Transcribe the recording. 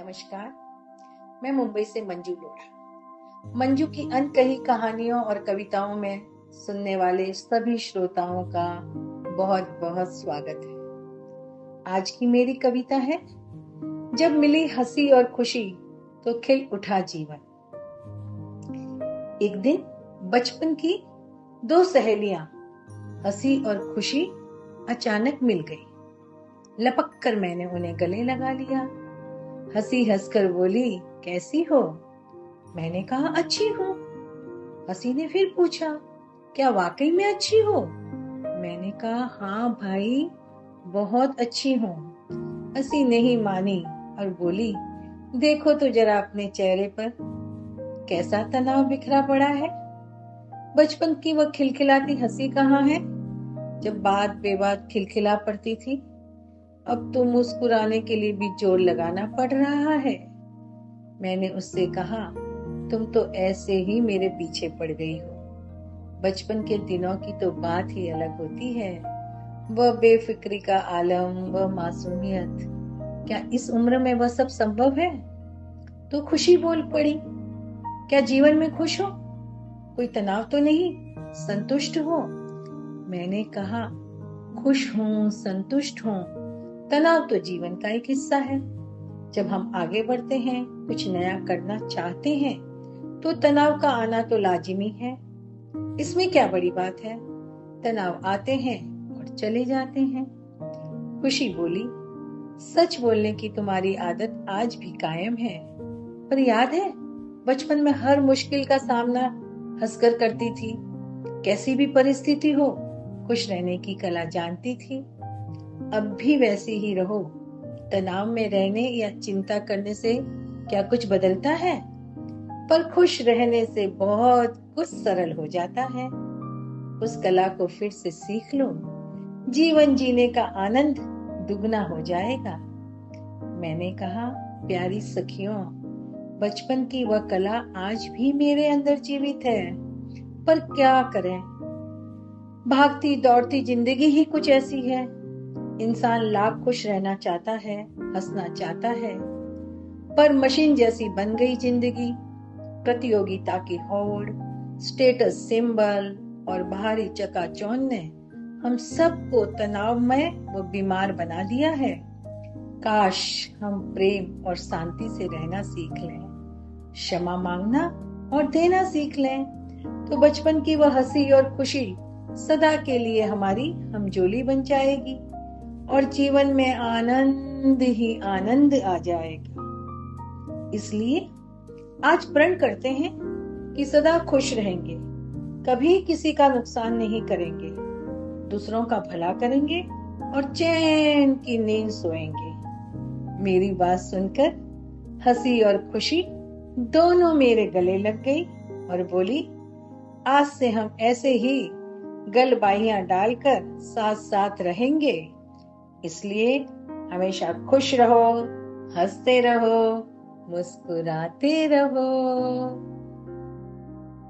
नमस्कार मैं मुंबई से मंजू लोढ़ा मंजू की अनकही कहानियों और कविताओं में सुनने वाले सभी श्रोताओं का बहुत बहुत स्वागत है। आज की मेरी कविता है जब मिली हँसी और खुशी तो खिल उठा जीवन। एक दिन बचपन की दो सहेलियाँ हँसी और खुशी अचानक मिल गई। लपक कर मैंने उन्हें गले लगा लिया। हँसी हंसकर बोली, कैसी हो? मैंने कहा, अच्छी हूँ। हँसी ने फिर पूछा, क्या वाकई में अच्छी हो? मैंने कहा हाँ भाई, बहुत अच्छी हूँ। हँसी नहीं मानी और बोली, देखो तो जरा अपने चेहरे पर, कैसा तनाव बिखरा पड़ा है? बचपन की वह खिलखिलाती हँसी कहाँ है? जब बात बेबात खिलखिला पड़ती थी अब तो मुस्कुराने के लिए भी ज़ोर लगाना पड़ रहा है। मैंने उससे कहा, तुम तो ऐसे ही मेरे पीछे पड़ गई हो। बचपन के दिनों की तो बात ही अलग होती है। वह बेफिक्री का आलम, वह मासूमियत, क्या इस उम्र में वह सब संभव है? तो खुशी बोल पड़ी। क्या जीवन में खुश हो? कोई तनाव तो नहीं? संतुष्ट हो? मैंने कहा, खुश हूँ, संतुष्ट हूँ। तनाव तो जीवन का एक हिस्सा है। जब हम आगे बढ़ते हैं, कुछ नया करना चाहते हैं तो तनाव का आना तो लाजिमी है। इसमें क्या बड़ी बात है? तनाव आते हैं और चले जाते हैं। खुशी बोली, सच बोलने की तुम्हारी आदत आज भी कायम है। पर याद है, बचपन में हर मुश्किल का सामना हंसकर करती थी। कैसी भी परिस्थिति हो, खुश रहने की कला जानती थी। अब भी वैसे ही रहो। तनाव में रहने या चिंता करने से क्या कुछ बदलता है? पर खुश रहने से बहुत कुछ सरल हो जाता है। उस कला को फिर से सीख लो। जीवन जीने का आनंद दुगना हो जाएगा। मैंने कहा, प्यारी सखियों, बचपन की वह कला आज भी मेरे अंदर जीवित है। पर क्या करें? भागती दौड़ती ज़िंदगी ही कुछ ऐसी है। इंसान लाख खुश रहना चाहता है, हंसना चाहता है। पर मशीन जैसी बन गई ज़िंदगी, प्रतियोगिता की होड़ स्टेटस सिंबल और बाहरी चकाचौंध ने हम सबको तनावमय व बीमार बना दिया है। काश हम प्रेम और शांति से रहना सीख लें, क्षमा मांगना और देना सीख लें तो बचपन की वह हँसी और खुशी सदा के लिए हमारी हमजोली बन जाएगी। और जीवन में आनंद ही आनंद आ जाएगा। इसलिए आज प्रण करते हैं कि सदा खुश रहेंगे, कभी किसी का नुकसान नहीं करेंगे, दूसरों का भला करेंगे और चैन की नींद सोएँगे। मेरी बात सुनकर हँसी और खुशी दोनों मेरे गले लग गई और बोली, आज से हम ऐसे ही गल डालकर साथ साथ रहेंगे। इसलिए हमेशा खुश रहो हँसते रहो मुस्कुराते रहो।